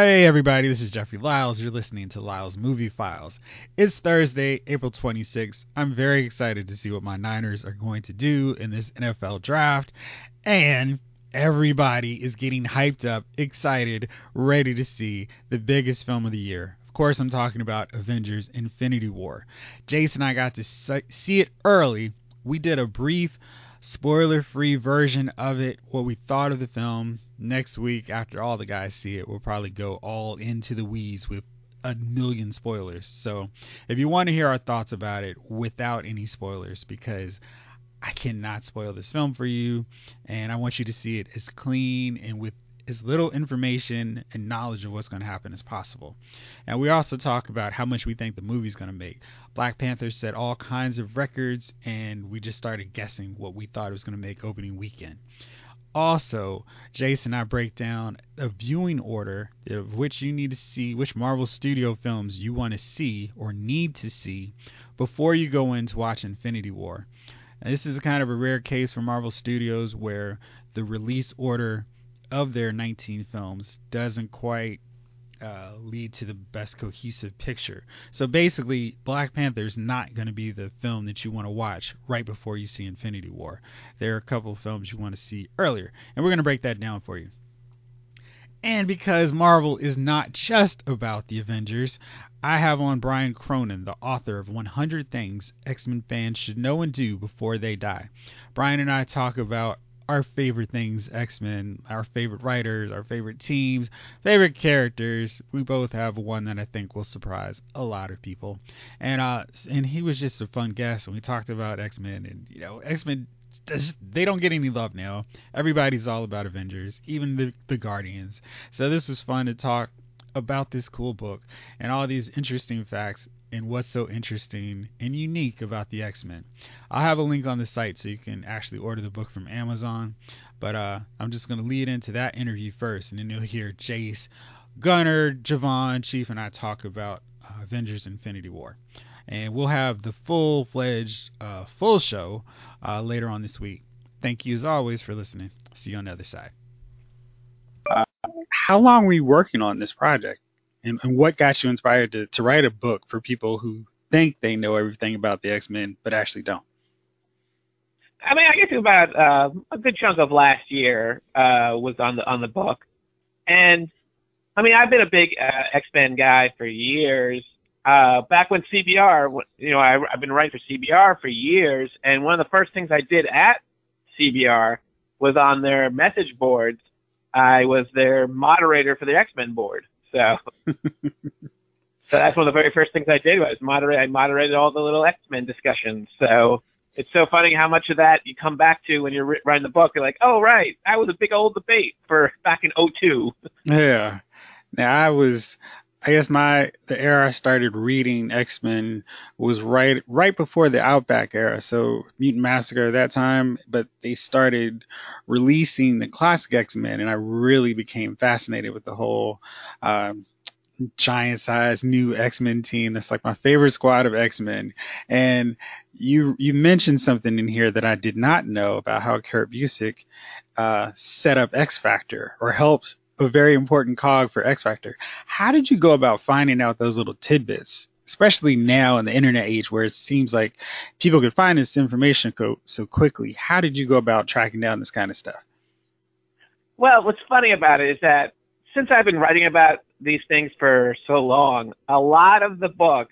Hey everybody, this is Jeffrey Lyles. You're listening to Lyles Movie Files. It's Thursday, April 26th. I'm very excited to see what my Niners are going to do in this NFL draft. And everybody is getting hyped up, excited, ready to see the biggest film of the year. Of course, I'm talking about Avengers Infinity War. Jason and I got to see it early. We did a brief spoiler free version of it, what we thought of the film. Next week, after all the guys see it, we'll probably go all into the weeds with a million spoilers. So if you want to hear our thoughts about it without any spoilers, because I cannot spoil this film for you, and I want you to see it as clean and with as little information and knowledge of what's going to happen as possible. And we also talk about how much we think the movie's going to make. Black Panther set all kinds of records, and we just started guessing what we thought it was going to make opening weekend. Also, Jason and I break down a viewing order of which you need to see, which Marvel Studio films you want to see or need to see before you go in to watch Infinity War. This is kind of a rare case for Marvel Studios where the release order of their 19 films doesn't quite uh, lead to the best cohesive picture. So basically, Black Panther is not going to be the film that you want to watch right before you see Infinity War. There are a couple of films you want to see earlier, and we're going to break that down for you. And because Marvel is not just about the Avengers, I have on Brian Cronin, the author of 100 Things X Men fans should know and do before they die. Brian and I talk about our favorite things X Men, our favorite writers, our favorite teams, favorite characters. We both have one that I think will surprise a lot of people. And uh and he was just a fun guest and we talked about X Men and you know, X Men they don't get any love now. Everybody's all about Avengers, even the the Guardians. So this was fun to talk about this cool book and all these interesting facts and what's so interesting and unique about the X-Men. I'll have a link on the site so you can actually order the book from Amazon. But uh, I'm just going to lead into that interview first, and then you'll hear Jace, Gunner, Javon, Chief, and I talk about uh, Avengers Infinity War. And we'll have the full fledged, uh, full show uh, later on this week. Thank you as always for listening. See you on the other side. Uh, how long were you working on this project? And, and what got you inspired to, to write a book for people who think they know everything about the X Men but actually don't? I mean, I guess about uh, a good chunk of last year uh, was on the on the book, and I mean, I've been a big uh, X Men guy for years. Uh, back when CBR, you know, I, I've been writing for CBR for years, and one of the first things I did at CBR was on their message boards. I was their moderator for the X Men board, so, so that's one of the very first things I did was moderate. I moderated all the little X Men discussions. So it's so funny how much of that you come back to when you're writing the book. You're like, oh right, that was a big old debate for back in '02. Yeah. Now I was I guess my the era I started reading X Men was right right before the Outback era, so Mutant Massacre at that time. But they started releasing the classic X Men, and I really became fascinated with the whole um, giant sized new X Men team. That's like my favorite squad of X Men. And you you mentioned something in here that I did not know about how Kurt Busiek uh, set up X Factor or helped a very important cog for X Factor. How did you go about finding out those little tidbits? Especially now in the internet age where it seems like people can find this information co- so quickly. How did you go about tracking down this kind of stuff? Well, what's funny about it is that since I've been writing about these things for so long, a lot of the book,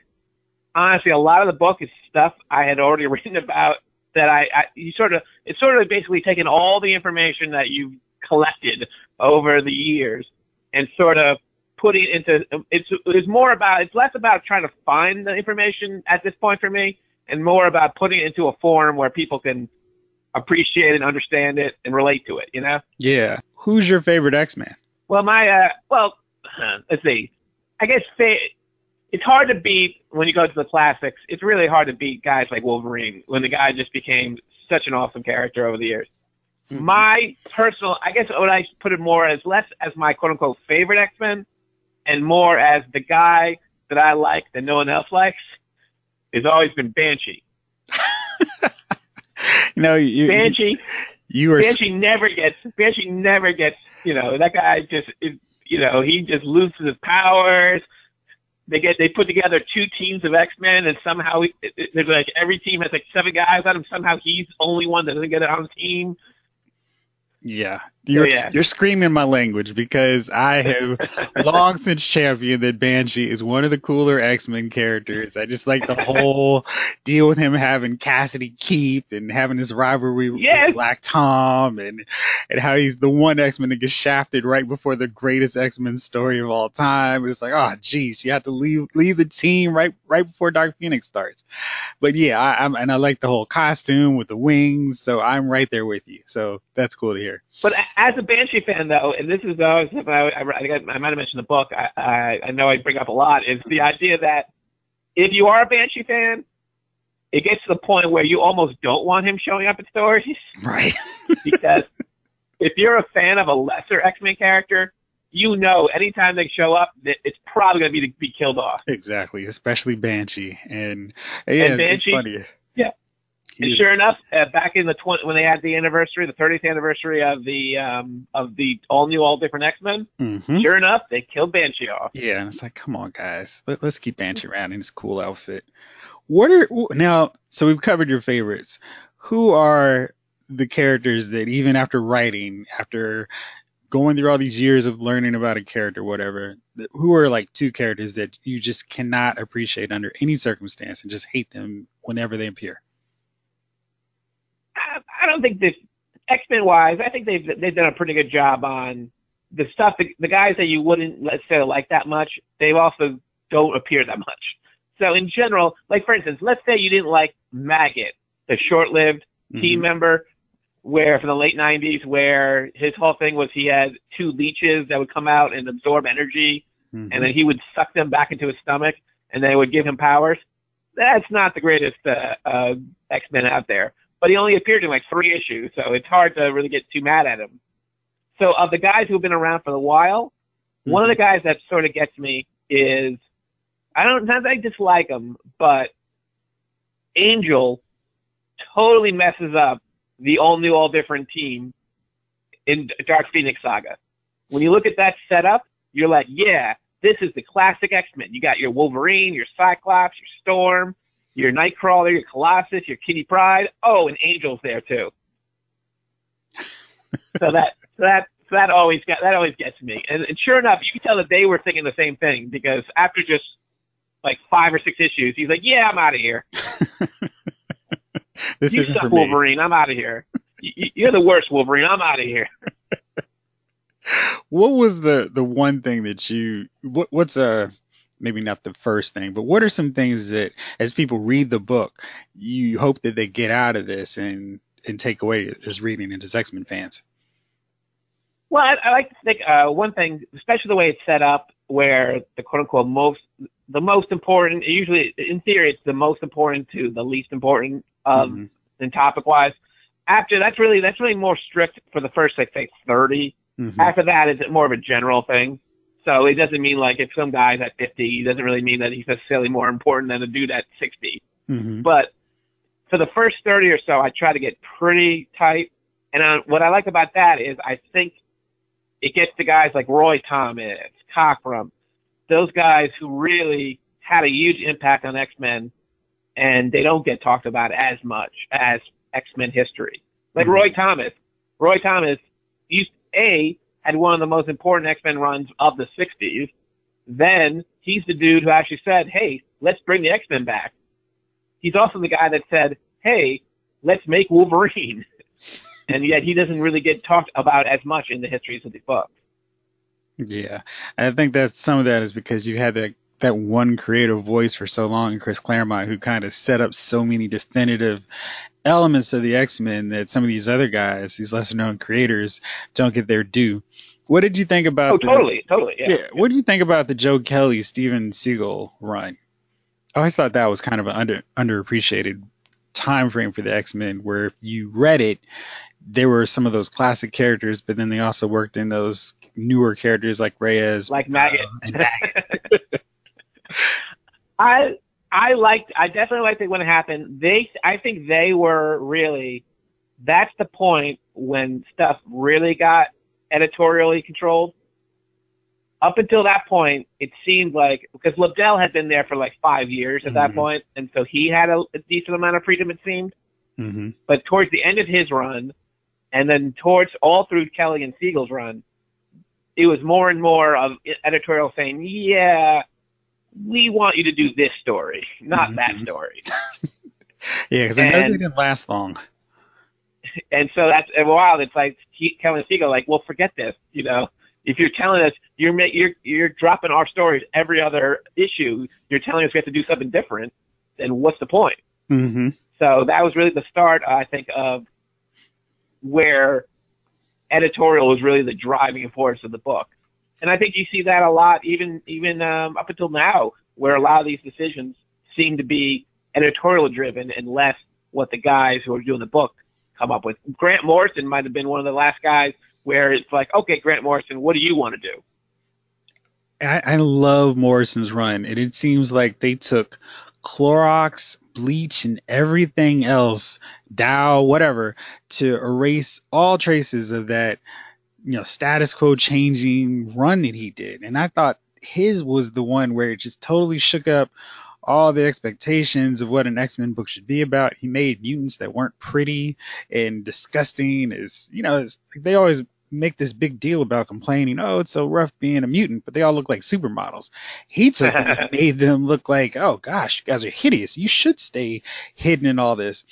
honestly, a lot of the book is stuff I had already written about that I, I you sort of it's sort of basically taken all the information that you've collected over the years and sort of putting into it's it's more about it's less about trying to find the information at this point for me and more about putting it into a form where people can appreciate and understand it and relate to it you know? Yeah. Who's your favorite x-man? Well my uh well let's see. I guess fa- it's hard to beat when you go to the classics. It's really hard to beat guys like wolverine when the guy just became such an awesome character over the years Mm-hmm. My personal, I guess, what I put it more as less as my quote unquote favorite X Men, and more as the guy that I like that no one else likes, has always been Banshee. no, you, Banshee. You, you are Banshee never gets Banshee never gets. You know that guy just is you know, he just loses his powers. They get they put together two teams of X Men, and somehow he, it, it, there's like every team has like seven guys on him. Somehow he's the only one that doesn't get it on the team. Yeah, you're oh, yeah. you're screaming my language because I have long since championed that Banshee is one of the cooler X Men characters. I just like the whole deal with him having Cassidy Keep and having his rivalry Yes. with Black Tom and and how he's the one X Men that gets shafted right before the greatest X Men story of all time. It's like, oh jeez, you have to leave leave the team right right before Dark Phoenix starts. But yeah, I, I'm and I like the whole costume with the wings, so I'm right there with you. So that's cool to hear. But a- as a Banshee fan, though, and this is always something I, I, I, think I I might have mentioned the book. I, I, I know I bring up a lot is the idea that if you are a Banshee fan, it gets to the point where you almost don't want him showing up at stories Right. because if you're a fan of a lesser X Men character, you know anytime they show up, that it's probably going to be to be killed off. Exactly, especially Banshee, and yeah, And it's Banshee- funny. yeah. And sure enough, uh, back in the 20, when they had the anniversary, the 30th anniversary of the um, of the all new, all different X Men, Mhm. sure enough, they killed Banshee off. Yeah, and it's like, come on, guys, Let, let's keep Banshee around in his cool outfit. What are now? So we've covered your favorites. Who are the characters that even after writing, after going through all these years of learning about a character, whatever, who are like two characters that you just cannot appreciate under any circumstance and just hate them whenever they appear? I, I don't think this X Men wise. I think they've they've done a pretty good job on the stuff. The, the guys that you wouldn't let's say like that much, they also don't appear that much. So in general, like for instance, let's say you didn't like Maggott, the short-lived team Mhm. member, where from the late '90s, where his whole thing was he had two leeches that would come out and absorb energy, Mhm. and then he would suck them back into his stomach, and they would give him powers. That's not the greatest uh, uh, X Men out there. But he only appeared in like three issues, so it's hard to really get too mad at him. So of the guys who've been around for a while, one of the mm-hmm. guys that sort of gets me is I don't not that I dislike him, but Angel totally messes up the all new, all different team in Dark Phoenix Saga. When you look at that setup, you're like, yeah, this is the classic X Men. You got your Wolverine, your Cyclops, your Storm, your Nightcrawler, your Colossus, your Kitty Pryde. Oh, and Angel's there too. so that so that so that always got that always gets me. And, and sure enough, you can tell that they were thinking the same thing because after just like five or six issues, he's like, "Yeah, I'm out of here. this you suck. Wolverine. I'm out of here. You- You're the worst, Wolverine. I'm out of here." What was the the one thing that you what what's a maybe not the first thing, but what are some things that as people read the book, you hope that they get out of this and and take away as reading and as X Men fans? Well, I, I like to think uh, one thing, especially the way it's set up, where the quote unquote most, the most important, usually in theory, it's the most important to the least important of Mhm. and topic wise. After that's really that's really more strict for the first, like say, thirty. Mhm. After that, is it more of a general thing. So it doesn't mean like if some guy's at fifty, it doesn't really mean that he's necessarily more important than a dude at sixty. Mhm. But for the first 30 or so, I try to get pretty tight. And uh, what I like about that is I think it gets to guys like Roy Thomas, Cockrum, those guys who really had a huge impact on X-Men, and they don't get talked about as much as X-Men history. Like Mhm. Roy Thomas. Roy Thomas used A had one of the most important X-Men runs of the 60s. Then he's the dude who actually said, "Hey, let's bring the X-Men back." He's also the guy that said, "Hey, let's make Wolverine," and yet he doesn't really get talked about as much in the histories of the books. Yeah, I think that some of that is because you had that that one creative voice for so long, Chris Claremont, who kind of set up so many definitive elements of the X Men that some of these other guys, these lesser known creators, don't get their due. What did you think about? Oh, the- totally, totally, yeah. Yeah. What do you think about the Joe Kelly, Steven Seagle run? I always thought that was kind of an under underappreciated time frame for the X Men, where if you read it, there were some of those classic characters, but then they also worked in those newer characters like Reyes, like Maggott. uh. I I liked I definitely liked it when it happened. They I think they were really that's the point when stuff really got editorially controlled. up until that point, it seemed like because Lobdell had been there for like five years at that Mhm. point, and so he had a, a decent amount of freedom. It seemed, Mm-hmm. but towards the end of his run, and then towards all through Kelly and Seagle's run, it was more and more of editorial saying, "Yeah, we want you to do this story, not that Mhm. story." Yeah, because I know they And- didn't last long. and so that's a while. It's like and Seagle, like, well, forget this. You know, if you're telling us you're you're you're dropping our stories every other issue, you're telling us we have to do something different. Then what's the point? Mm-hmm. So that was really the start, I think, of where editorial was really the driving force of the book. And I think you see that a lot, even even um, up until now, where a lot of these decisions seem to be editorial driven and less what the guys who are doing the book come up with. Grant Morrison might have been one of the last guys where it's like, okay, Grant Morrison, what do you want to do? I, I love Morrison's run, and it seems like they took Clorox, bleach, and everything else, Dow, whatever, to erase all traces of that, you know, status quo changing run that he did. And I thought his was the one where it just totally shook up all the expectations of what an X-Men book should be about. He made mutants that weren't pretty and disgusting. Is you know, it's, they always make this big deal about complaining, oh, it's so rough being a mutant, but they all look like supermodels. He took made them look like, oh gosh, you guys are hideous. You should stay hidden in all this.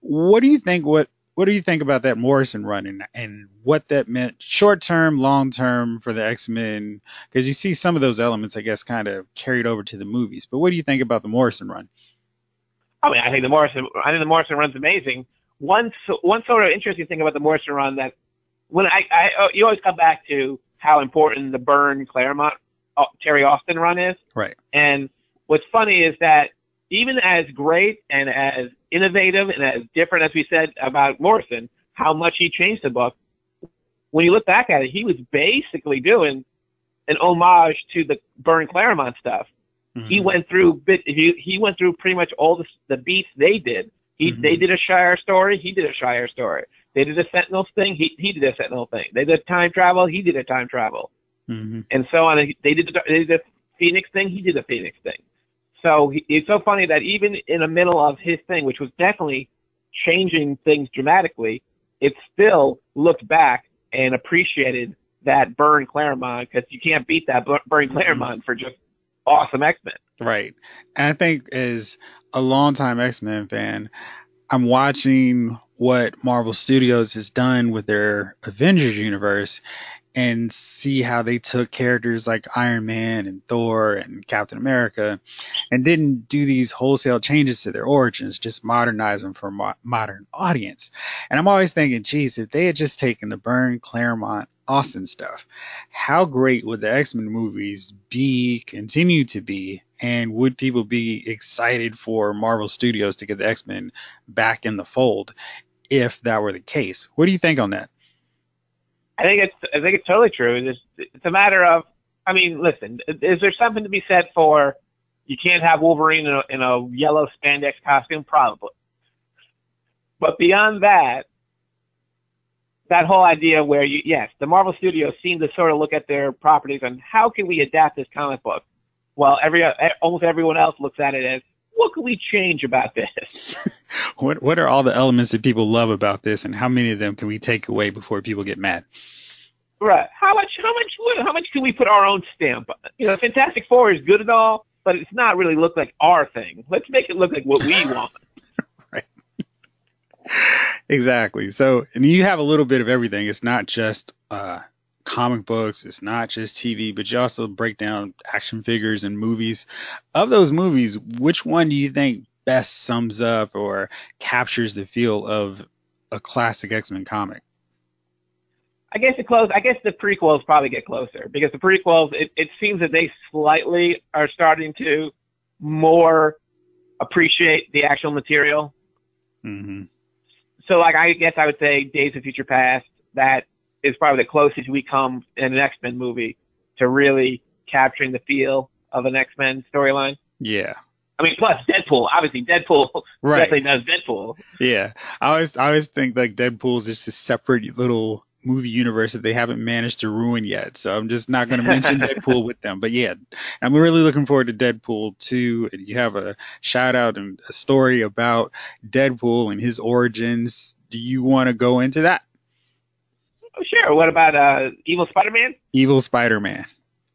What do you think? What what do you think about that Morrison run and, and what that meant short term, long term for the X Men? Because you see some of those elements, I guess, kind of carried over to the movies. But what do you think about the Morrison run? I mean, I think the Morrison, I think the Morrison run's amazing. One, one sort of interesting thing about the Morrison run that when I, I, oh, you always come back to how important the Byrne Claremont uh, Terry Austin run is. Right. And what's funny is that even as great and as innovative and as different as we said about Morrison, how much he changed the book. When you look back at it, he was basically doing an homage to the Byrne Claremont stuff he Mhm. went through bit he he went through pretty much all the the beats they did. He Mhm. they did a Shi'ar story, he did a Shi'ar story. They did a Sentinels thing, he he did a Sentinel thing. They did time travel, he did a time travel, Mhm. and so on. They did the, they did the Phoenix thing, he did a Phoenix thing. So it's so funny that even in the middle of his thing, which was definitely changing things dramatically, it still looked back and appreciated that Byrne Claremont because you can't beat that Bur- Byrne mm-hmm. Claremont for just awesome X Men. Right. And I think as a longtime X Men fan, I'm watching what Marvel Studios has done with their Avengers universe and see how they took characters like Iron Man and Thor and Captain America and didn't do these wholesale changes to their origins, just modernize them for a mo- modern audience. And I'm always thinking, geez, if they had just taken the Byrne, Claremont, Austin stuff, how great would the X Men movies be, continue to be, and would people be excited for Marvel Studios to get the X Men back in the fold if that were the case? What do you think on that? I think it's I think it's totally true. It's it's a matter of I mean, listen, is there something to be said for you can't have Wolverine in a, in a yellow spandex costume? Probably. But beyond that, that whole idea where you yes, the Marvel Studios seem to sort of look at their properties and how can we adapt this comic book? Well, every almost everyone else looks at it as what can we change about this? What what are all the elements that people love about this, and how many of them can we take away before people get mad? Right. How much? How much? How much can we put our own stamp? on? You know, Fantastic Four is good and all, but it's not really look like our thing. Let's make it look like what we want. Right. exactly. So, and you have a little bit of everything. It's not just uh, comic books. It's not just TV, but you also break down action figures and movies. Of those movies, which one do you think best sums up or captures the feel of a classic X Men comic? I guess the close. I guess the prequels probably get closer because the prequels. It, it seems that they slightly are starting to more appreciate the actual material. hmm So, like, I guess I would say Days of Future Past. That is probably the closest we come in an X Men movie to really capturing the feel of an X Men storyline. Yeah. I mean, plus Deadpool. Obviously, Deadpool Right. definitely does Deadpool. Yeah. I always I always think like Deadpool is just a separate little movie universe that they haven't managed to ruin yet. So I'm just not going to mention Deadpool with them. But yeah, I'm really looking forward to Deadpool 2. And you have a shout out and a story about Deadpool and his origins. Do you want to go into that? Oh, sure. What about uh, Evil Spider-Man? Evil Spider-Man.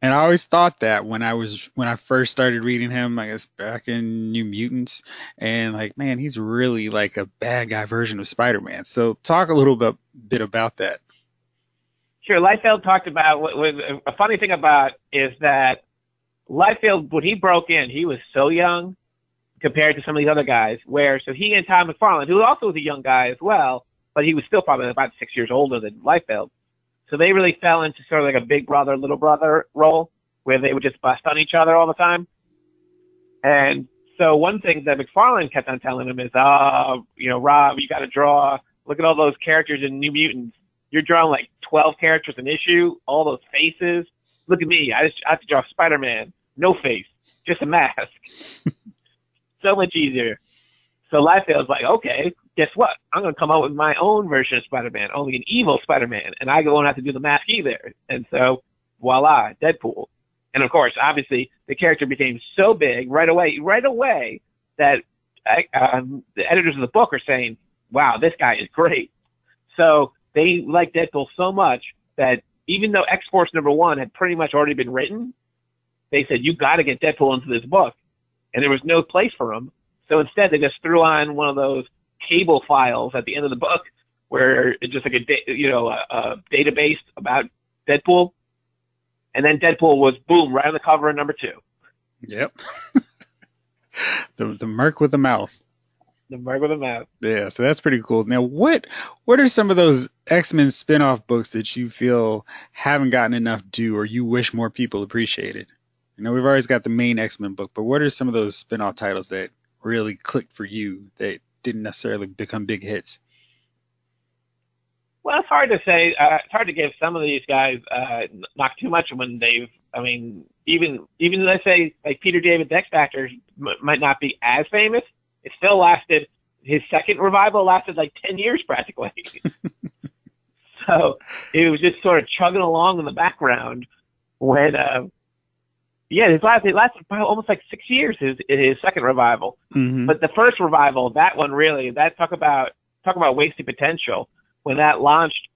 And I always thought that when I was when I first started reading him, I guess back in New Mutants, and like, man, he's really like a bad guy version of Spider-Man. So talk a little bit bit about that. Sure. Liefeld talked about what, what a funny thing about is that Liefeld when he broke in, he was so young compared to some of these other guys. Where so he and Tom McFarlane, who also was a young guy as well, but he was still probably about six years older than Liefeld. So they really fell into sort of like a big brother, little brother role where they would just bust on each other all the time. And so one thing that McFarlane kept on telling him is, oh, you know, Rob, you got to draw, look at all those characters in New Mutants. You're drawing like 12 characters an issue, all those faces. Look at me. I just I have to draw Spider-Man. No face, just a mask. so much easier. So Liefeld's like, okay, guess what? I'm going to come out with my own version of Spider-Man, only an evil Spider-Man, and I won't have to do the mask either. And so, voila, Deadpool. And of course, obviously, the character became so big right away, right away, that um, the editors of the book are saying, wow, this guy is great. So they liked Deadpool so much that even though X-Force number one had pretty much already been written, they said, you got to get Deadpool into this book. And there was no place for him. So instead, they just threw on one of those cable files at the end of the book where it's just like a da- you know a, a database about Deadpool, and then Deadpool was boom right on the cover of number two. Yep. the the merc with the mouth. The merc with the mouth. Yeah, so that's pretty cool. Now, what what are some of those X Men spin-off books that you feel haven't gotten enough due, or you wish more people appreciated? You know, we've always got the main X Men book, but what are some of those spin-off titles that really clicked for you that didn't necessarily become big hits? Well, it's hard to say. Uh, it's hard to give some of these guys uh, not too much when they've. I mean, even even let's say like Peter David's X Factor m- might not be as famous. It still lasted. His second revival lasted like ten years practically. so it was just sort of chugging along in the background when uh, yeah, his last it lasted almost like six years. His his second revival, mm-hmm. but the first revival, that one really, that talk about talk about wasting potential. When that launched,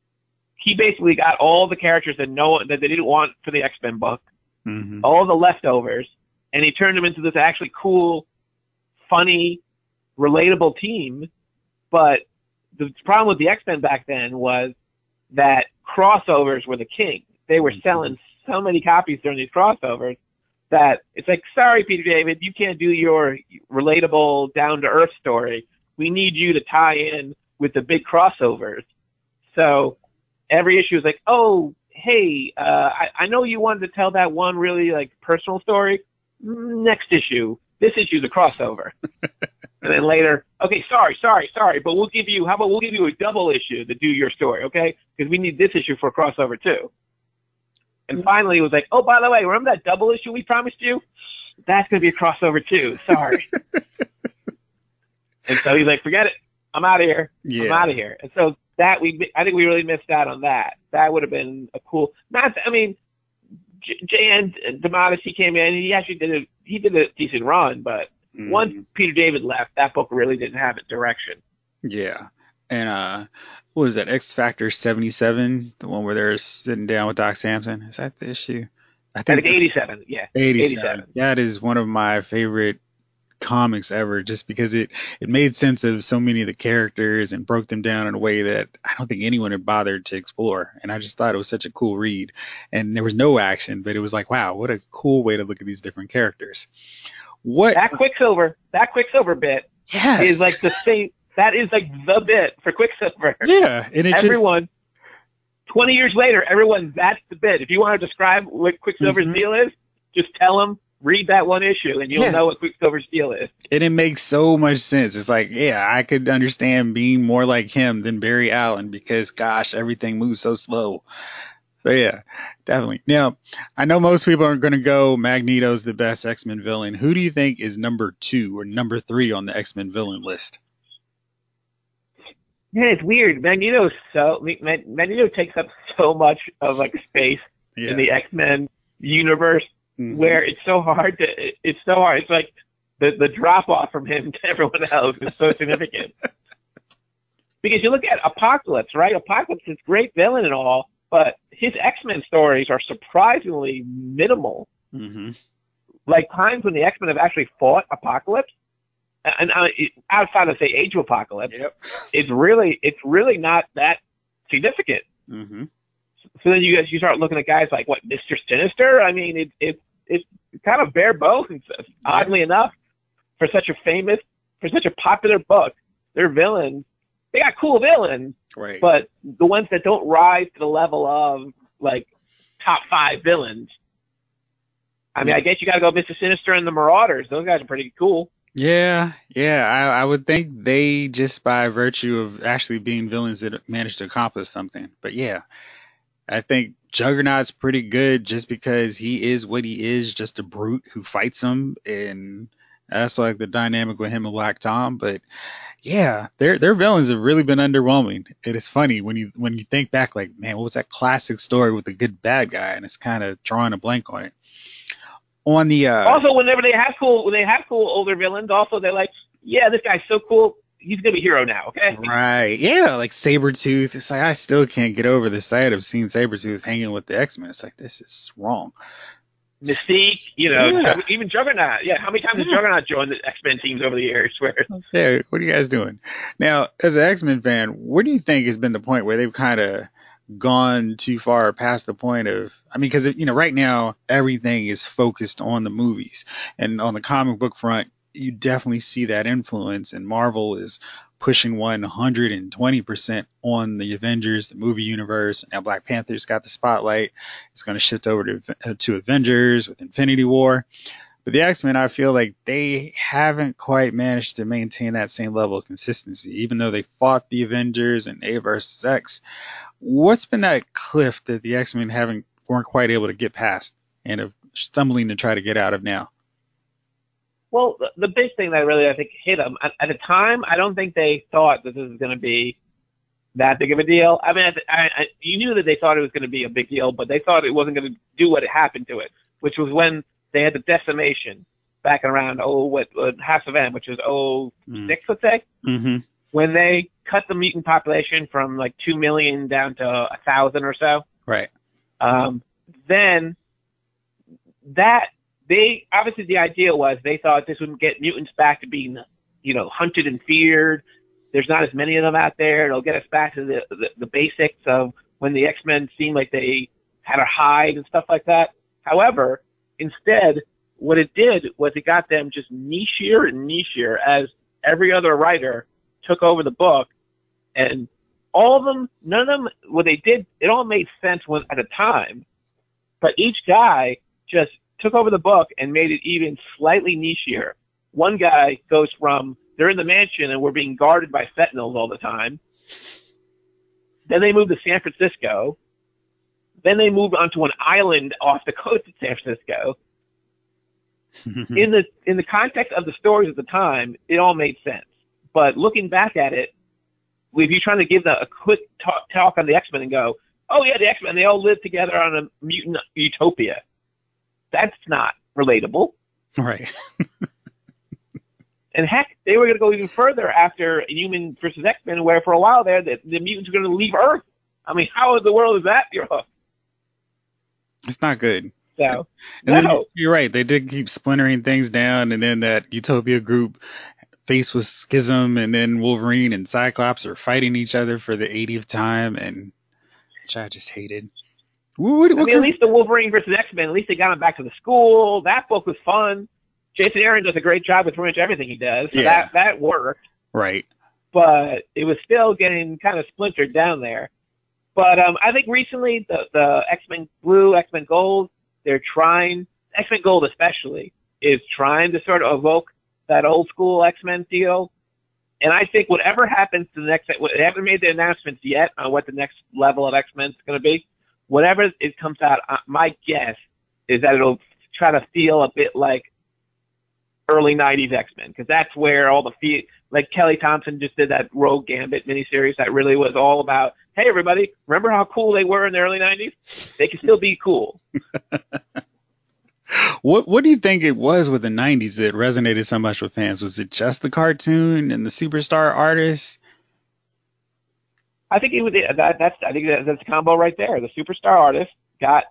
he basically got all the characters that no that they didn't want for the X Men book, mm-hmm. all the leftovers, and he turned them into this actually cool, funny, relatable team. But the problem with the X Men back then was that crossovers were the king. They were selling so many copies during these crossovers that it's like, sorry, Peter David, you can't do your relatable, down to earth story. We need you to tie in with the big crossovers. So every issue is like, oh, hey, uh, I, I know you wanted to tell that one really like personal story. Next issue, this issue is a crossover. and then later, okay, sorry, sorry, sorry, but we'll give you, how about we'll give you a double issue to do your story, okay? Because we need this issue for a crossover too. And finally, it was like, oh, by the way, remember that double issue we promised you? That's going to be a crossover too. Sorry. and so he's like, forget it. I'm out of here. Yeah. I'm out of here. And so that we, I think we really missed out on that. That would have been a cool. Not, I mean, Jan DeMatteis, he came in. And he actually did a he did a decent run, but mm-hmm. once Peter David left, that book really didn't have a direction. Yeah, and uh, what was that X Factor seventy seven, the one where they're sitting down with Doc Samson? Is that the issue? I think, I think eighty seven. Yeah, 87. 87. That is one of my favorite comics ever just because it it made sense of so many of the characters and broke them down in a way that I don't think anyone had bothered to explore and I just thought it was such a cool read and there was no action but it was like wow what a cool way to look at these different characters what that Quicksilver that Quicksilver bit yes. is like the same that is like the bit for Quicksilver. Yeah and it everyone just, 20 years later everyone that's the bit. If you want to describe what Quicksilver's mm-hmm. deal is just tell them read that one issue and you'll Yeah. know what Quicksilver's deal is. and it makes so much sense. It's like yeah I could understand being more like him than Barry Allen because gosh everything moves so slow. So yeah definitely. Now I know most people aren't going to go Magneto's the best X-Men villain. Who do you think is number two or number three on the X-Men villain list Man, it's weird. Magneto so Magneto takes up so much of like space Yeah. in the X Men universe Mhm. where it's so hard to it's so hard. It's like the the drop off from him to everyone else is so significant. because you look at Apocalypse, right? Apocalypse is great villain and all, but his X Men stories are surprisingly minimal. Mhm. Like times when the X Men have actually fought Apocalypse, and uh, outside of say Age of Apocalypse, Yep. it's really it's really not that significant. Mhm. So then you guys you start looking at guys like what Mister Sinister. I mean, it it it's kind of bare bones. Oddly enough, for such a famous for such a popular book, their villains they got cool villains, Right. but the ones that don't rise to the level of like top five villains. I mean, I guess you got to go Mister Sinister and the Marauders. Those guys are pretty cool. Yeah, yeah. I, I would think they just by virtue of actually being villains that managed to accomplish something. But yeah, I think Juggernaut's pretty good just because he is what he is, just a brute who fights him, and that's like the dynamic with him and Black Tom. But yeah, their their villains have really been underwhelming. It is funny when you when you think back, like man, what was that classic story with the good bad guy, and it's kind of drawing a blank on it. On the uh, also, whenever they have cool, when they have cool older villains, also they're like, yeah, this guy's so cool. He's gonna be a hero now. Okay. Right. Yeah, like Sabretooth. It's like I still can't get over the sight of seeing Sabretooth hanging with the X Men. It's like this is wrong. Mystique, you know, Yeah. Even Juggernaut. Yeah, how many times has Yeah. Juggernaut joined the X Men teams over the years? Where Yeah, what are you guys doing? Now, as an X Men fan, what do you think has been the point where they've kind of gone too far past the point of I mean because you know right now everything is focused on the movies. And on the comic book front you definitely see that influence and Marvel is pushing 120% on the Avengers the movie universe. Now Black Panther's got the spotlight. It's going to shift over to to Avengers with Infinity War but the X Men, I feel like they haven't quite managed to maintain that same level of consistency, even though they fought the Avengers and A versus X. What's been that cliff that the X Men haven't weren't quite able to get past and are stumbling to try to get out of now? Well, the, big thing that really I think hit them at, at the time, I don't think they thought that this was going to be that big of a deal. I mean, I, I, you knew that they thought it was going to be a big deal, but they thought it wasn't going to do what it happened to it, which was when they had the decimation back around oh what uh, House of M, which was oh six, let's say, Mm-hmm. when they cut the mutant population from like two million down to a thousand or so. Right. Um, then that they obviously the idea was they thought this would get mutants back to being you know hunted and feared. There's not as many of them out there. It'll get us back to the the, the basics of when the X Men seemed like they had a hide and stuff like that. However, instead, what it did was it got them just nichier and nichier as every other writer took over the book, and all of them, none of them, what they did, it all made sense when, at a time, but each guy just took over the book and made it even slightly nichier. One guy goes from they're in the mansion and we're being guarded by sentinels all the time. Then they move to San Francisco. Then they moved onto an island off the coast of San Francisco. In the in the context of the stories at the time, it all made sense. But looking back at it, if you're trying to give the, a quick talk, talk on the X Men and go, "Oh yeah, the X Men, they all live together on a mutant utopia," that's not relatable. right. And heck, they were going to go even further after Human versus X Men, where for a while there, the, the mutants were going to leave Earth. I mean, how in the world is that? It's not good. so And then you're right. They did keep splintering things down, and then that Utopia group faced with Schism, and then Wolverine and Cyclops are fighting each other for the 80th time, and which I just hated. What, what, I mean, at least the Wolverine versus X Men, at least they got him back to the school. That book was fun. Jason Aaron does a great job with pretty much everything he does. So Yeah. that that worked. right. but it was still getting kind of splintered down there. But um, I think recently the the X Men Blue, X Men Gold, they're trying X Men Gold especially is trying to sort of evoke that old school X Men feel. And I think whatever happens to the next, they haven't made the announcements yet on what the next level of X Men is going to be. Whatever it comes out, uh, my guess is that it'll try to feel a bit like early '90s X-Men because that's where all the fe- like Kelly Thompson just did that Rogue Gambit miniseries that really was all about, hey everybody, remember how cool they were in the early '90s? They can still be cool. what What do you think it was with the '90s that resonated so much with fans? Was it just the cartoon and the superstar artists? I think it was that, that's I think that, that's a combo right there. The superstar artist got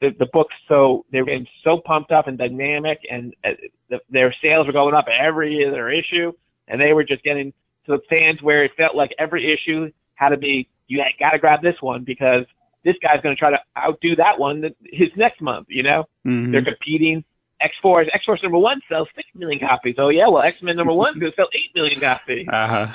the the books so they were getting so pumped up and dynamic, and uh, the, their sales were going up every other issue, and they were just getting to the fans where it felt like every issue had to be you got to grab this one because this guy's going to try to outdo that one his next month. You know, mm-hmm. they're competing. X Force X Force number one sells six million copies. Oh yeah, well X Men number one is going to sell eight million copies. Uh huh.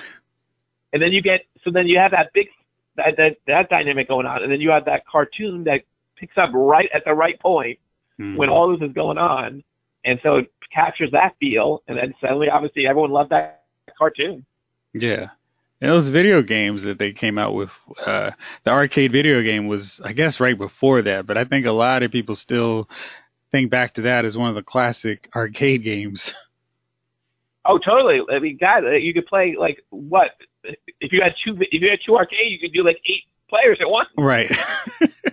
And then you get so then you have that big that that that dynamic going on, and then you have that cartoon that picks up right at the right point mm-hmm. when all this is going on, and so it captures that feel, and then suddenly, obviously, everyone loved that cartoon. Yeah. And those video games that they came out with, uh, the arcade video game was, I guess, right before that. But I think a lot of people still think back to that as one of the classic arcade games. Oh, totally. I mean, God, you could play like what? If you had two, if you had two arcade, you could do like eight players at once. Right.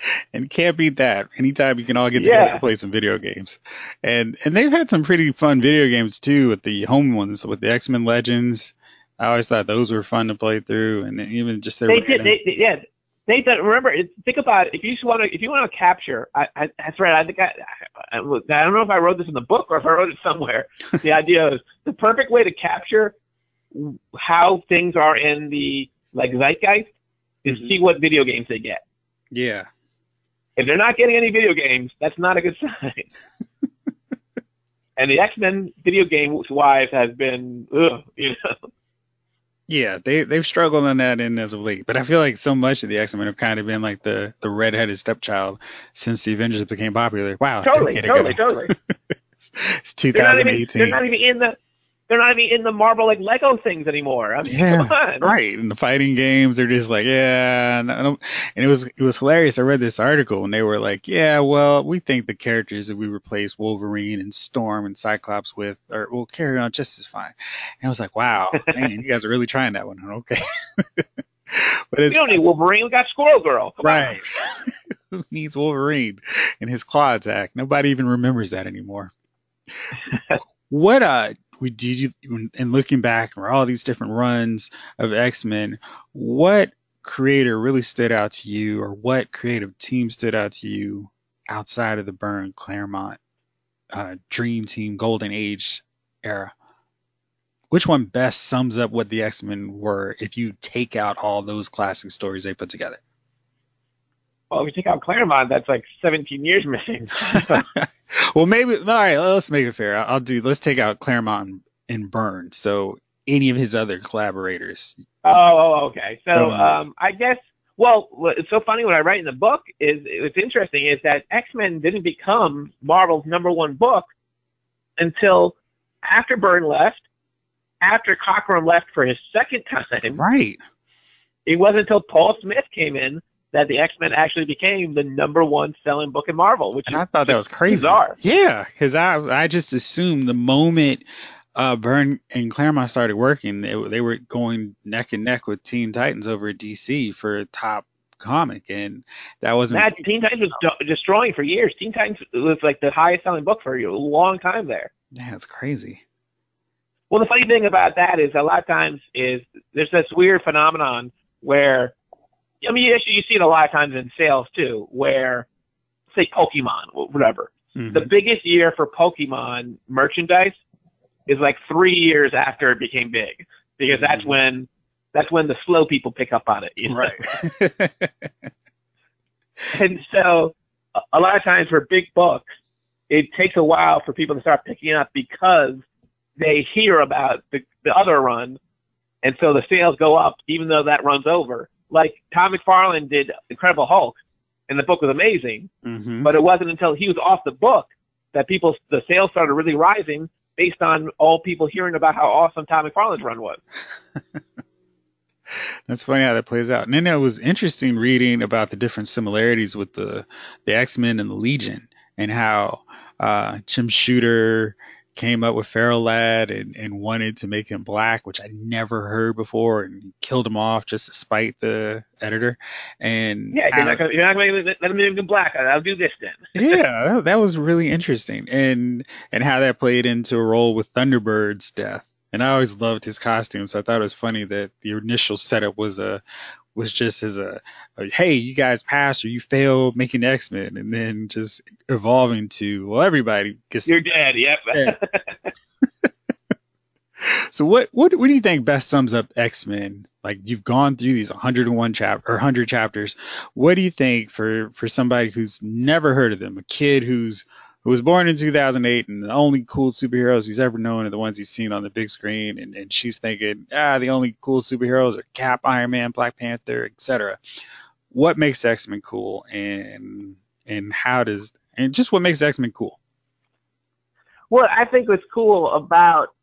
and can't beat that. Anytime you can all get together yeah. to play some video games, and and they've had some pretty fun video games too with the home ones with the X Men Legends. I always thought those were fun to play through, and even just they did. They, they, yeah, they did. Remember, think about it. If you just want to, if you want to capture, I, I, that's right. I think I, I, I don't know if I wrote this in the book or if I wrote it somewhere. the idea is the perfect way to capture how things are in the like zeitgeist is mm-hmm. see what video games they get. Yeah. If they're not getting any video games, that's not a good sign. and the X Men video game wise has been, ugh, you know. Yeah, they they've struggled on that end as of late, but I feel like so much of the X Men have kind of been like the the redheaded stepchild since the Avengers became popular. Wow, totally, totally, totally. it's 2018. They're not, even, they're not even in the they're not even in the Marvel like Lego things anymore. I mean, yeah, come on. right. In the fighting games, they're just like, yeah. No, and it was it was hilarious. I read this article and they were like, yeah, well, we think the characters that we replace Wolverine and Storm and Cyclops with are will carry on just as fine. And I was like, wow, man, you guys are really trying that one. Okay. but we don't need Wolverine. We got Squirrel Girl. Come right. Who needs Wolverine and his claw attack? Nobody even remembers that anymore. what uh we did and looking back or all these different runs of X-Men, what creator really stood out to you or what creative team stood out to you outside of the Byrne Claremont uh, Dream Team Golden Age era? Which one best sums up what the X Men were if you take out all those classic stories they put together? Well, if you take out Claremont, that's like 17 years missing. well, maybe all right. Let's make it fair. I'll do. Let's take out Claremont and Byrne. So any of his other collaborators. Oh, oh okay. So um, I guess. Well, it's so funny what I write in the book is it's interesting is that X Men didn't become Marvel's number one book until after Byrne left, after Cockrum left for his second time. Right. It wasn't until Paul Smith came in that the X Men actually became the number one selling book in Marvel, which and I thought that was crazy. Bizarre. Yeah, because I I just assumed the moment uh, Byrne and Claremont started working, they, they were going neck and neck with Teen Titans over at DC for a top comic, and that wasn't. Matt, Teen Titans was do- destroying for years. Teen Titans was like the highest selling book for a long time there. Yeah, it's crazy. Well, the funny thing about that is a lot of times is there's this weird phenomenon where I mean, you, you see it a lot of times in sales too, where say Pokemon, whatever. Mm-hmm. The biggest year for Pokemon merchandise is like three years after it became big, because that's mm-hmm. when that's when the slow people pick up on it. You know? Right. and so, a lot of times for big books, it takes a while for people to start picking up because they hear about the, the other run, and so the sales go up even though that runs over like Todd McFarlane did Incredible Hulk, and the book was amazing. Mm-hmm. But it wasn't until he was off the book that people the sales started really rising based on all people hearing about how awesome Todd McFarlane's run was. That's funny how that plays out. And then it was interesting reading about the different similarities with the the X Men and the Legion, and how uh, Jim Shooter came up with Ferro Lad and, and wanted to make him black, which I never heard before, and killed him off just to spite the editor. And yeah, you're not gonna, you're not going to let him make him black. I'll do this then. yeah, that was really interesting, and and how that played into a role with Thunderbird's death. And I always loved his costumes. So I thought it was funny that the initial setup was a was just as a, a hey, you guys passed or you failed making X Men, and then just evolving to well, everybody gets you're dead. Yep. so what what what do you think best sums up X Men? Like you've gone through these 101 chap or 100 chapters. What do you think for for somebody who's never heard of them, a kid who's who was born in 2008 and the only cool superheroes he's ever known are the ones he's seen on the big screen and, and she's thinking ah the only cool superheroes are cap iron man black panther etc what makes x-men cool and and how does and just what makes x-men cool? What i think what's cool about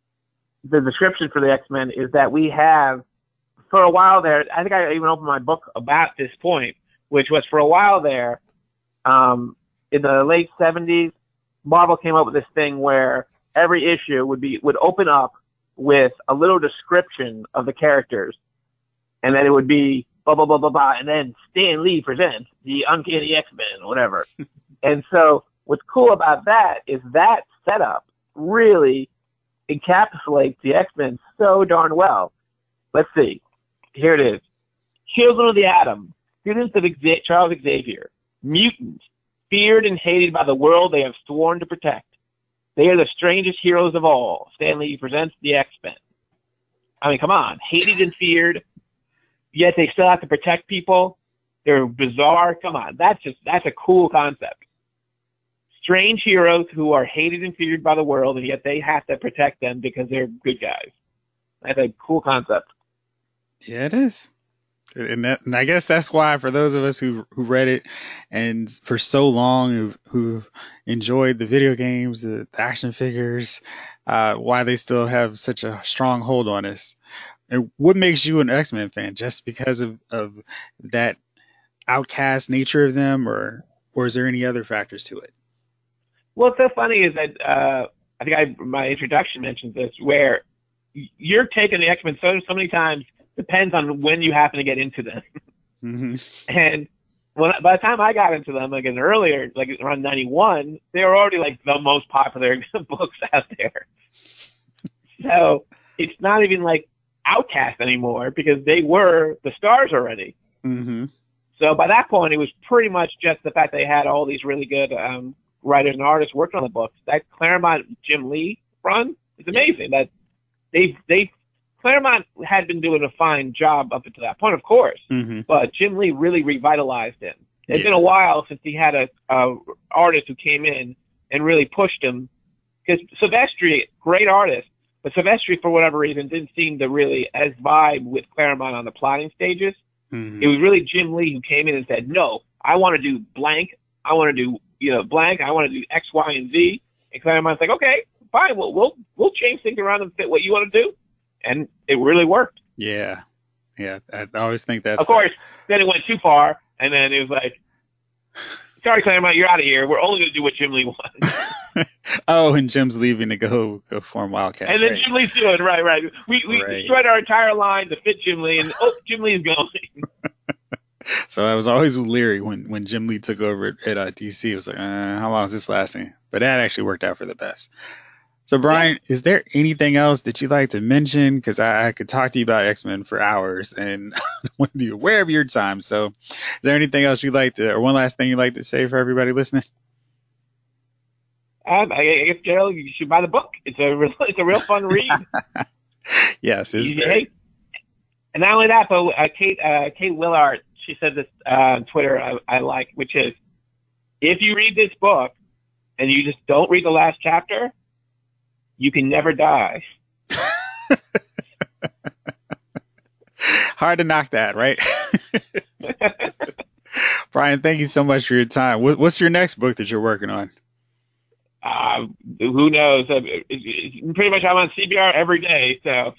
the description for the x-men is that we have for a while there i think i even opened my book about this point which was for a while there um, in the late 70s Marvel came up with this thing where every issue would be would open up with a little description of the characters, and then it would be blah blah blah blah blah, and then Stan Lee presents the Uncanny X Men or whatever. and so what's cool about that is that setup really encapsulates the X Men so darn well. Let's see, here it is: Children of the Atom, students of Charles Xavier, mutants, feared and hated by the world they have sworn to protect. They are the strangest heroes of all. Stan Lee presents the X-Men. I mean, come on, hated and feared, yet they still have to protect people. They're bizarre. Come on, that's just that's a cool concept. Strange heroes who are hated and feared by the world, and yet they have to protect them because they're good guys. That's a cool concept. Yeah, it is and, that, and I guess that's why for those of us who who read it and for so long who've, enjoyed the video games, the, the action figures, uh, why they still have such a strong hold on us. And what makes you an X Men fan? Just because of of that outcast nature of them, or or is there any other factors to it? What's so funny is that uh, I think I my introduction mentions this, where you're taking the X Men so so many times depends on when you happen to get into them. Mm-hmm. And when by the time I got into them, like in earlier, like around '91, they were already like the most popular books out there. So it's not even like Outcast anymore because they were the stars already. Mm-hmm. So by that point, it was pretty much just the fact they had all these really good um, writers and artists working on the books. That Claremont Jim Lee run is amazing. That they they Claremont had been doing a fine job up until that point, of course, mm-hmm. but Jim Lee really revitalized him. It's yeah. been a while since he had a, a artist who came in and really pushed him. Because Silvestri, great artist, but Silvestri, for whatever reason, didn't seem to really as vibe with Claremont on the plotting stages. Mm-hmm. It was really Jim Lee who came in and said, "No, I want to do blank. I want to do you know blank. I want to do X, Y, and Z." And Claremont's like, "Okay, fine. We'll we'll we'll change things around and fit what you want to do." And it really worked. Yeah, yeah. I always think that. Of course, then it went too far, and then it was like, "Sorry, Claremont, you're out of here. We're only going to do what Jim Lee wants." oh, and Jim's leaving to go go form Wildcat. And then right. Jim Lee's doing right, right. We we right. destroyed our entire line to fit Jim Lee, and oh, Jim Lee's going. so I was always leery when when Jim Lee took over at, at uh, DC. It was like, uh, how long is this lasting? But that actually worked out for the best. So, Brian, yeah. is there anything else that you'd like to mention? Because I, I, could talk to you about X Men for hours, and I want to be aware of your time. So, is there anything else you'd like to, or one last thing you'd like to say for everybody listening? Um, I guess Gerald, you should buy the book. It's a real, it's a real fun read. yes, it's great. And not only that, but uh, Kate uh, Kate Willard, she said this uh, on Twitter. I, I like, which is, if you read this book and you just don't read the last chapter, you can never die. Hard to knock that, right? Brian, thank you so much for your time. What's your next book that you're working on? Uh, who knows? Uh, pretty much, I'm on CBR every day, so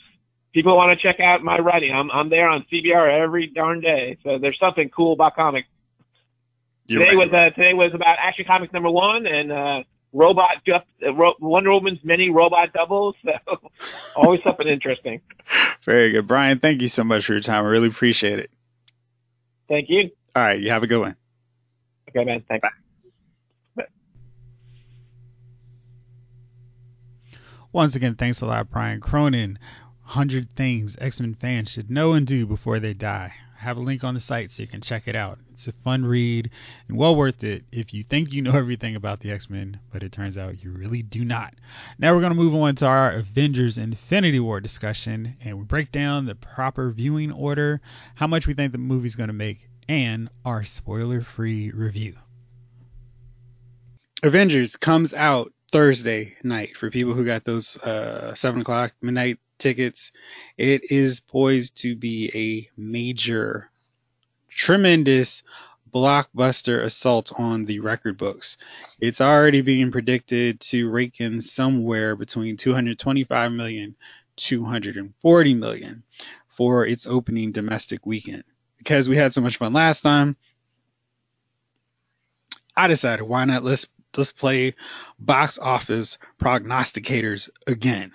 people want to check out my writing. I'm I'm there on CBR every darn day. So there's something cool about comics. You're today right. was uh, today was about Action Comics number one, and uh, robot uh, Wonder Woman's many robot doubles. So always something interesting. Very good, Brian. Thank you so much for your time. I really appreciate it. Thank you. All right, you have a good one. Okay, man. Thanks. Bye. Once again, thanks a lot, Brian Cronin. 100 Things X Men fans should know and do before they die. Have a link on the site so you can check it out. It's a fun read and well worth it if you think you know everything about the X Men, but it turns out you really do not. Now we're going to move on to our Avengers Infinity War discussion and we break down the proper viewing order, how much we think the movie's going to make, and our spoiler free review. Avengers comes out Thursday night for people who got those uh, seven o'clock midnight tickets. It is poised to be a major, tremendous blockbuster assault on the record books. It's already being predicted to rake in somewhere between 225 million, 240 million for its opening domestic weekend. Because we had so much fun last time, I decided why not let's let's play box office prognosticators again.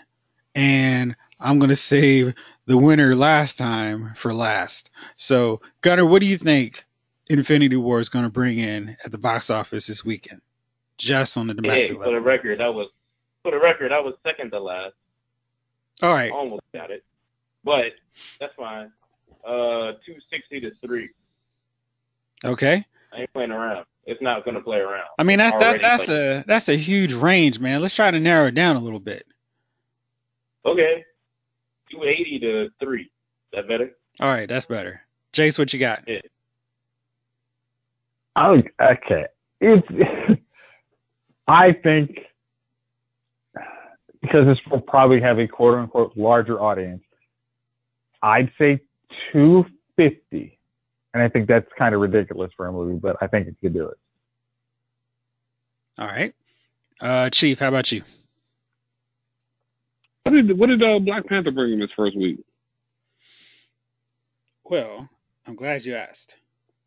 And I'm going to save the winner last time for last. So, Gunner, what do you think Infinity War is going to bring in at the box office this weekend? Just on the domestic hey, for the record, I was for the record, I was second to last. All right. Almost got it. But that's fine. Uh 260 to 3. Okay. I ain't playing around. It's not going to play around. I mean, that's that, that's a that's a huge range, man. Let's try to narrow it down a little bit. Okay, two eighty to three. Is that better? All right, that's better. Jace, what you got? Yeah. Oh, okay. It's. I think because this will probably have a quote unquote larger audience. I'd say 250 and I think that's kind of ridiculous for a movie, but I think it could do it. All right, uh, Chief, how about you? What did what did uh, Black Panther bring in this first week? Well, I'm glad you asked.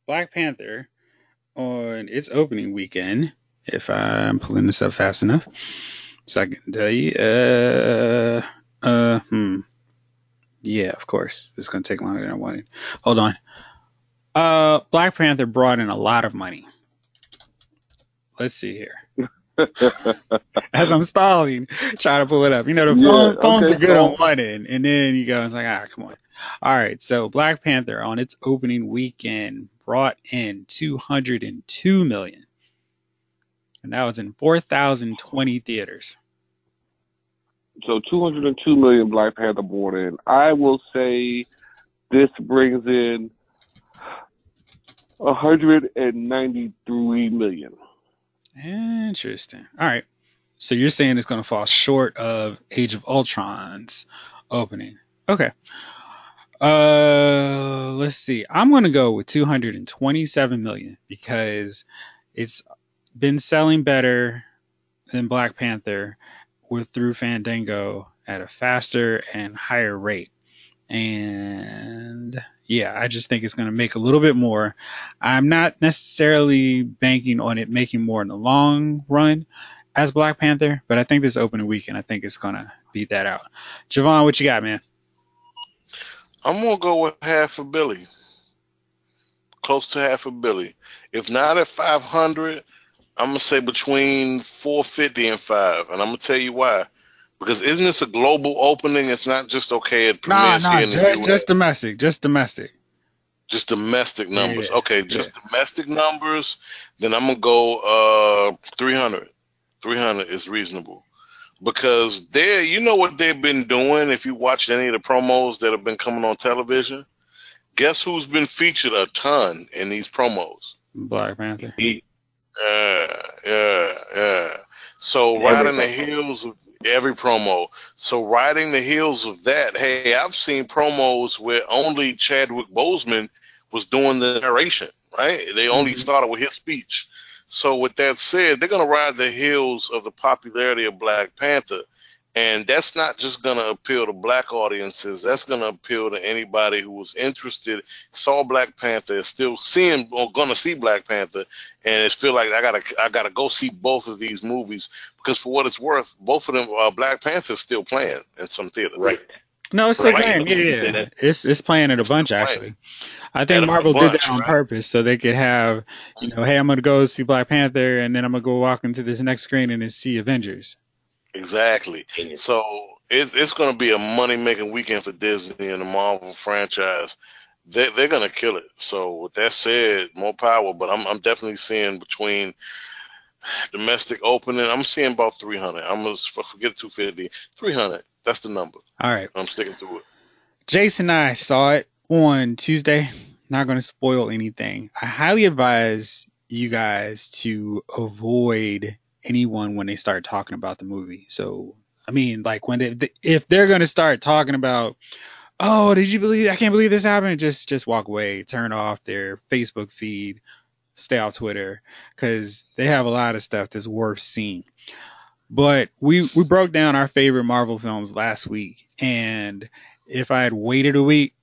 Black Panther on its opening weekend, if I'm pulling this up fast enough, so I can tell you. Uh, uh, hmm. Yeah, of course. It's gonna take longer than I wanted. Hold on. Uh, Black Panther brought in a lot of money. Let's see here. As I'm stalling, trying to pull it up. You know, the yeah, phones okay, are good so. on one end, and then you go, it's like, ah, come on. All right, so Black Panther on its opening weekend brought in 202 million, and that was in 4,020 theaters. So 202 million Black Panther brought in. I will say this brings in 193 million. Interesting. All right. So you're saying it's going to fall short of Age of Ultron's opening. Okay. Uh, let's see. I'm going to go with 227 million because it's been selling better than Black Panther with through Fandango at a faster and higher rate. And yeah, I just think it's going to make a little bit more. I'm not necessarily banking on it making more in the long run as Black Panther, but I think this opening weekend, I think it's going to beat that out. Javon, what you got, man? I'm going to go with half a billy. Close to half a billy. If not at 500, I'm going to say between 450 and 5. And I'm going to tell you why. Because isn't this a global opening? It's not just okay at premieres nah, nah, here in just, the just domestic, just domestic. Just domestic numbers. Yeah, okay, just yeah. domestic numbers. Then I'm gonna go uh 300. 300 is reasonable because they, you know what they've been doing. If you watched any of the promos that have been coming on television, guess who's been featured a ton in these promos? Black Panther. Yeah, yeah, yeah. So right in the heels of every promo. So riding the heels of that, hey, I've seen promos where only Chadwick Boseman was doing the narration, right? They only mm-hmm. started with his speech. So with that said, they're gonna ride the heels of the popularity of Black Panther And that's not just going to appeal to black audiences. That's going to appeal to anybody who was interested, saw Black Panther, is still seeing or going to see Black Panther, and it's feel like I gotta I gotta go see both of these movies because for what it's worth, both of them uh, Black Panther's still playing in some theaters. Right. No, it's still Right. playing. Yeah, yeah, yeah. It's it's playing at a bunch playing. actually. I think a Marvel did that on right. purpose so they could have, you know, hey, I'm gonna go see Black Panther and then I'm gonna go walk into this next screen and then see Avengers. Exactly. So it's it's going to be a money making weekend for Disney and the Marvel franchise. They they're going to kill it. So with that said, more power. But I'm I'm definitely seeing between domestic opening. I'm seeing about 300. I'm gonna forget 250. 300. That's the number. All right. I'm sticking to it. Jason and I saw it on Tuesday. Not going to spoil anything. I highly advise you guys to avoid anyone when they start talking about the movie. So, I mean, like when they, if they're to start talking about, oh, did you believe? I can't believe this happened. Just, just walk away. Turn off their Facebook feed. Stay off Twitter because they have a lot of stuff that's worth seeing. But we we broke down our favorite Marvel films last week, and if I had waited a week,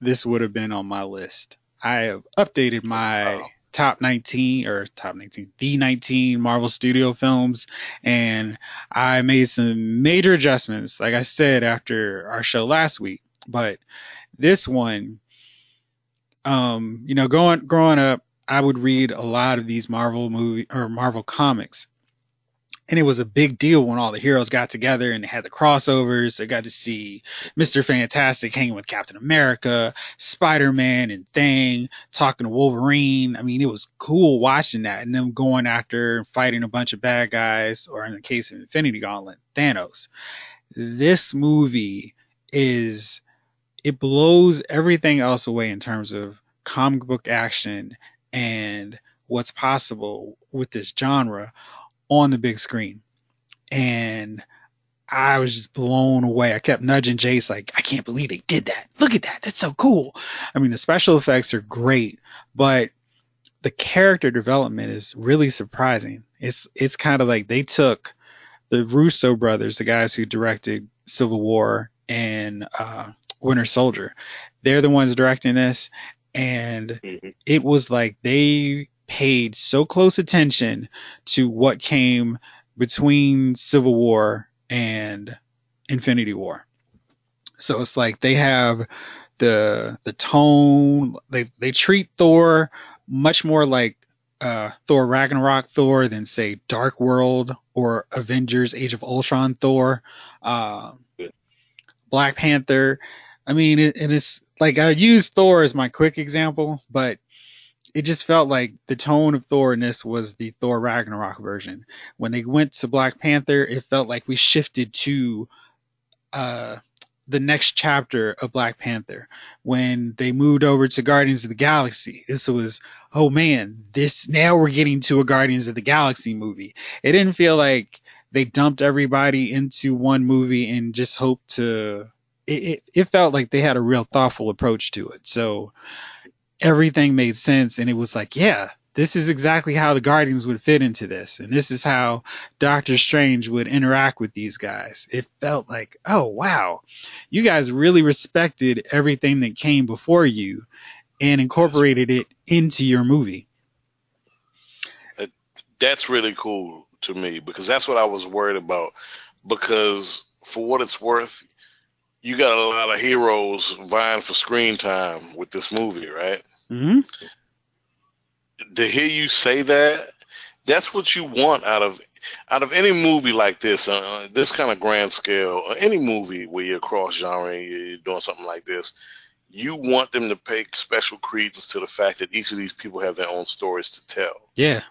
this would have been on my list. I have updated my Wow. Top 19 or top 19, the 19 Marvel Studio films, and I made some major adjustments, like I said after our show last week. But this one, um, you know, going growing up, I would read a lot of these Marvel movie or Marvel comics. And it was a big deal when all the heroes got together and they had the crossovers. I got to see Mr. Fantastic hanging with Captain America, Spider Man and Thing, talking to Wolverine. I mean, it was cool watching that and them going after and fighting a bunch of bad guys, or in the case of Infinity Gauntlet, Thanos. This movie is it blows everything else away in terms of comic book action and what's possible with this genre on the big screen. And I was just blown away. I kept nudging Jace like, I can't believe they did that. Look at that. That's so cool. I mean, the special effects are great, but the character development is really surprising. It's it's kind of like they took the Russo brothers, the guys who directed Civil War and uh, Winter Soldier. They're the ones directing this, and Mhm. it was like they paid so close attention to what came between Civil War and Infinity War. So it's like they have the the tone they they treat Thor much more like uh, Thor Ragnarok Thor than say Dark World or Avengers Age of Ultron Thor. Uh, Black Panther. I mean, it, it is like I use Thor as my quick example, but it just felt like the tone of Thor in this was the Thor Ragnarok version. When they went to Black Panther, it felt like we shifted to uh, the next chapter of Black Panther. When they moved over to Guardians of the Galaxy, this was, oh man, this now we're getting to a Guardians of the Galaxy movie. It didn't feel like they dumped everybody into one movie and just hoped to. It, it, it felt like they had a real thoughtful approach to it. So everything made sense and it was like yeah this is exactly how the guardians would fit into this and this is how doctor strange would interact with these guys it felt like oh wow you guys really respected everything that came before you and incorporated it into your movie That's really cool to me because that's what I was worried about. Because for what it's worth, you got a lot of heroes vying for screen time with this movie, right? Mm-hmm. to hear you say that, that's what you want out of out of any movie like this, uh, this kind of grand scale, or any movie where you're cross genre, you're doing something like this. You want them to pay special credence to the fact that each of these people have their own stories to tell, yeah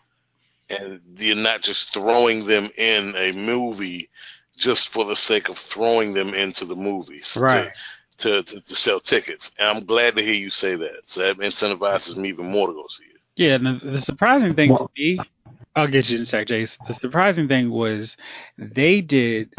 and you're not just throwing them in a movie just for the sake of throwing them into the movies, right To, to, to sell tickets. And I'm glad to hear you say that. So that incentivizes me even more to go see it. Yeah, and the, the surprising thing to me, I'll get you in a sec, Jace. The surprising thing was they did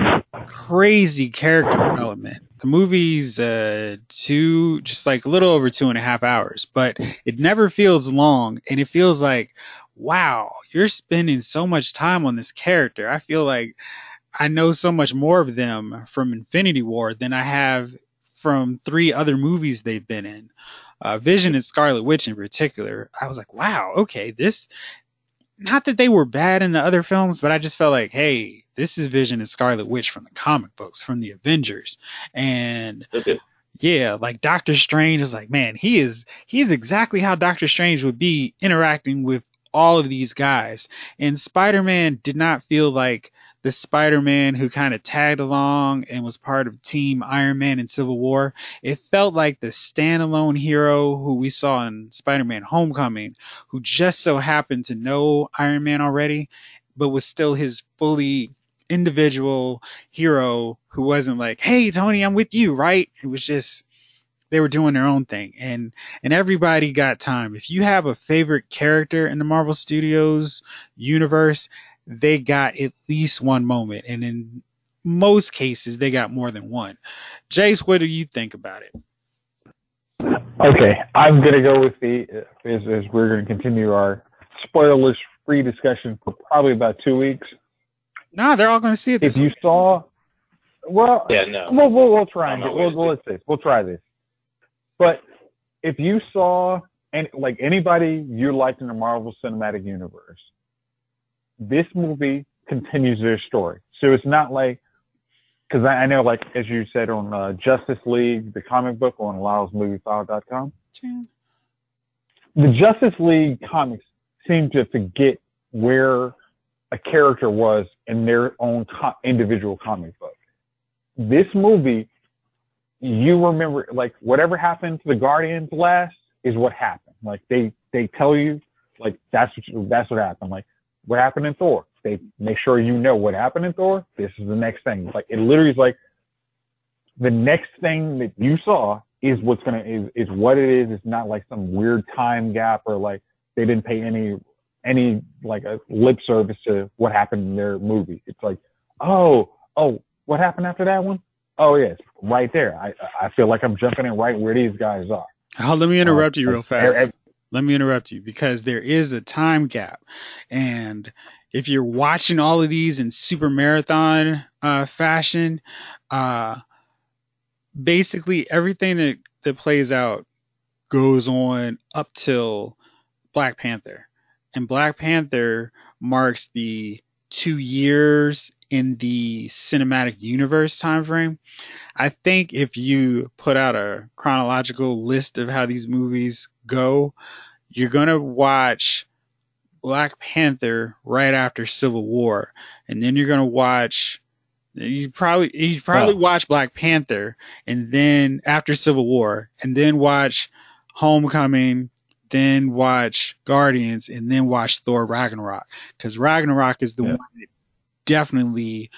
crazy character development. The movie's uh, two, just like a little over two and a half hours, but it never feels long, and it feels like, wow, you're spending so much time on this character. I feel like I know so much more of them from Infinity War than I have from three other movies they've been in. Uh, Vision and Scarlet Witch in particular, I was like, wow, okay, this. Not that they were bad in the other films, but I just felt like, hey, this is Vision and Scarlet Witch from the comic books, from the Avengers, and Okay. yeah, like Doctor Strange is like, man, he is he is exactly how Doctor Strange would be interacting with all of these guys. And Spider-Man did not feel like the Spider-Man who kind of tagged along and was part of Team Iron Man in Civil War. It felt like the standalone hero who we saw in Spider-Man Homecoming, who just so happened to know Iron Man already, but was still his fully individual hero who wasn't like, "Hey Tony, I'm with you," right? It was just they were doing their own thing and and everybody got time. If you have a favorite character in the Marvel Studios universe, they got at least one moment and in most cases they got more than one. Jace, what do you think about it? Okay, I'm gonna go with the as, as we're gonna continue our spoilerless free discussion for probably about two weeks. No, they're all going to see it this If you week. saw, well, Yeah, no. we'll we'll, we'll try and I'm we'll, we'll let's this we'll try this. But if you saw and like anybody you liked in the Marvel Cinematic Universe, this movie continues their story. So it's not like because I, I know like as you said on uh, Justice League, the comic book on LylesMovieFile.com, the Justice League comics seem to forget where a character was in their own co- individual comic book. This movie, you remember, like whatever happened to the Guardians last is what happened. Like they they tell you, like that's what that's what happened. Like what happened in Thor. They make sure you know what happened in Thor. This is the next thing. Like it literally is like the next thing that you saw is what's gonna is is what it is. It's not like some weird time gap or like they didn't pay any any like a lip service to what happened in their movie. It's like, oh, oh, what happened after that one? Oh yes, right there. I I feel like I'm jumping in right where these guys are. Oh, let me interrupt you Uh, real ev- fast. Let me interrupt you because there is a time gap. And if you're watching all of these in super marathon uh, fashion uh, basically everything that, that plays out goes on up till black panther. And black panther marks the two years in the cinematic universe time frame i think if you put out a chronological list of how these movies go you're gonna watch Black Panther right after Civil War, and then you're gonna watch. You probably you probably Well- watch Black Panther, and then after Civil War, and then watch Homecoming, then watch Guardians, and then watch Thor Ragnarok, because Ragnarok is the Yeah. one that definitely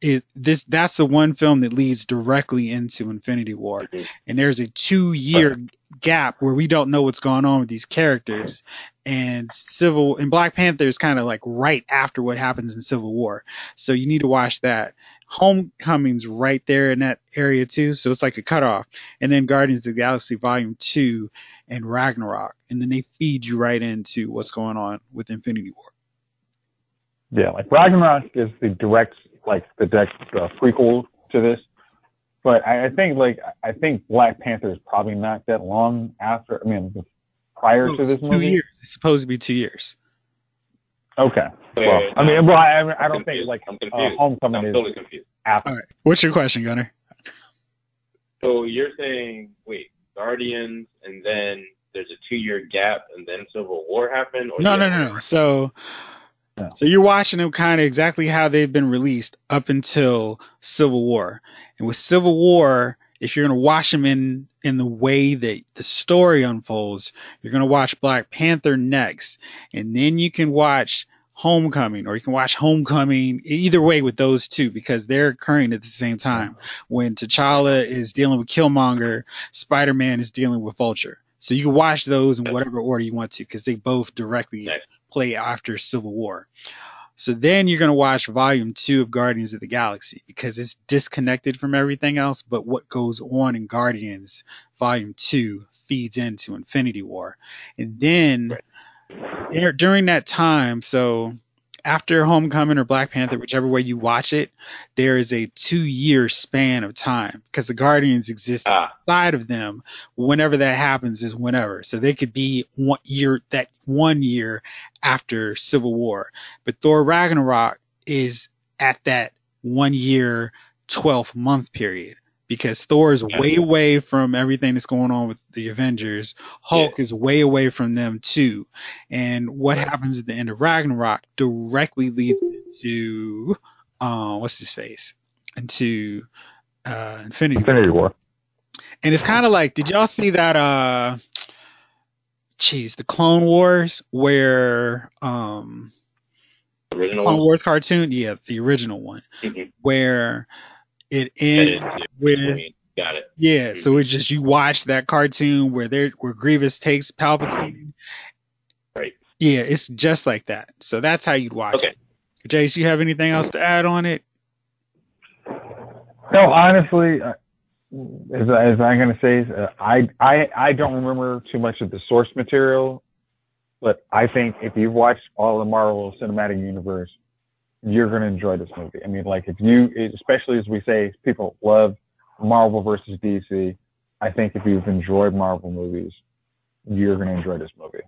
it this that's the one film that leads directly into Infinity War, Mhm. and there's a two year gap where we don't know what's going on with these characters. And civil and black panther is kind of like right after what happens in civil war. So you need to watch that. Homecoming's right there in that area too so it's like a cutoff. And then guardians of the galaxy volume 2 and ragnarok. And then they feed you right into what's going on with infinity war Yeah, like Ragnarok is the direct, like the direct uh, prequel to this. But I, I think, like, I think Black Panther is probably not that long after. I mean, prior to this two movie. years it's supposed to be two years Okay. Wait, Well, wait, I mean, well, I, I don't I'm think confused. like I'm uh, confused. Homecoming I'm is totally confused. after. all right what's your question gunner So you're saying, wait, Guardians, and then there's a two-year gap, and then Civil War happened? Or No, you no, no, no. So, No. so you're watching them kind of exactly how they've been released up until Civil War. And with Civil War, if you're gonna watch them in in the way that the story unfolds, you're gonna watch Black Panther next, and then you can watch Homecoming, or you can watch Homecoming. Either way, with those two, because they're occurring at the same time. When T'Challa is dealing with Killmonger, Spider-Man is dealing with Vulture. So you can watch those in whatever order you want to, because they both directly Nice. After Civil War. So then you're going to watch Volume 2 of Guardians of the Galaxy because it's disconnected from everything else, but what goes on in Guardians Volume 2 feeds into Infinity War. And then there- during that time, so after Homecoming or Black Panther, whichever way you watch it, there is a two year span of time because the Guardians exist Ah. outside of them. Whenever that happens is whenever. So they could be one year that one year after Civil War, but Thor Ragnarok is at that one year, 12 month period. Because Thor is way away from everything that's going on with the Avengers. Hulk is way away from them too. And what happens at the end of Ragnarok directly leads to uh, what's his face? Into uh, Infinity. Infinity War. And it's kind of like, did y'all see that? Uh, jeez, the Clone Wars, where um, Original Clone one? Wars cartoon, yeah, the original one, Mhm. where it That ends is- with Got it. yeah. So it's just you watch that cartoon where there where Grievous takes Palpatine. Right. Yeah, it's just like that. So that's how you'd watch Okay. it. Jace, you have anything else to add on it? No, honestly, uh, as, I- as I'm going to say, uh, I, I I don't remember too much of the source material, but I think if you've watched all the Marvel Cinematic Universe, you're going to enjoy this movie. I mean, like if you, especially as we say, people love Marvel versus DC. I think if you've enjoyed Marvel movies, you're going to enjoy this movie.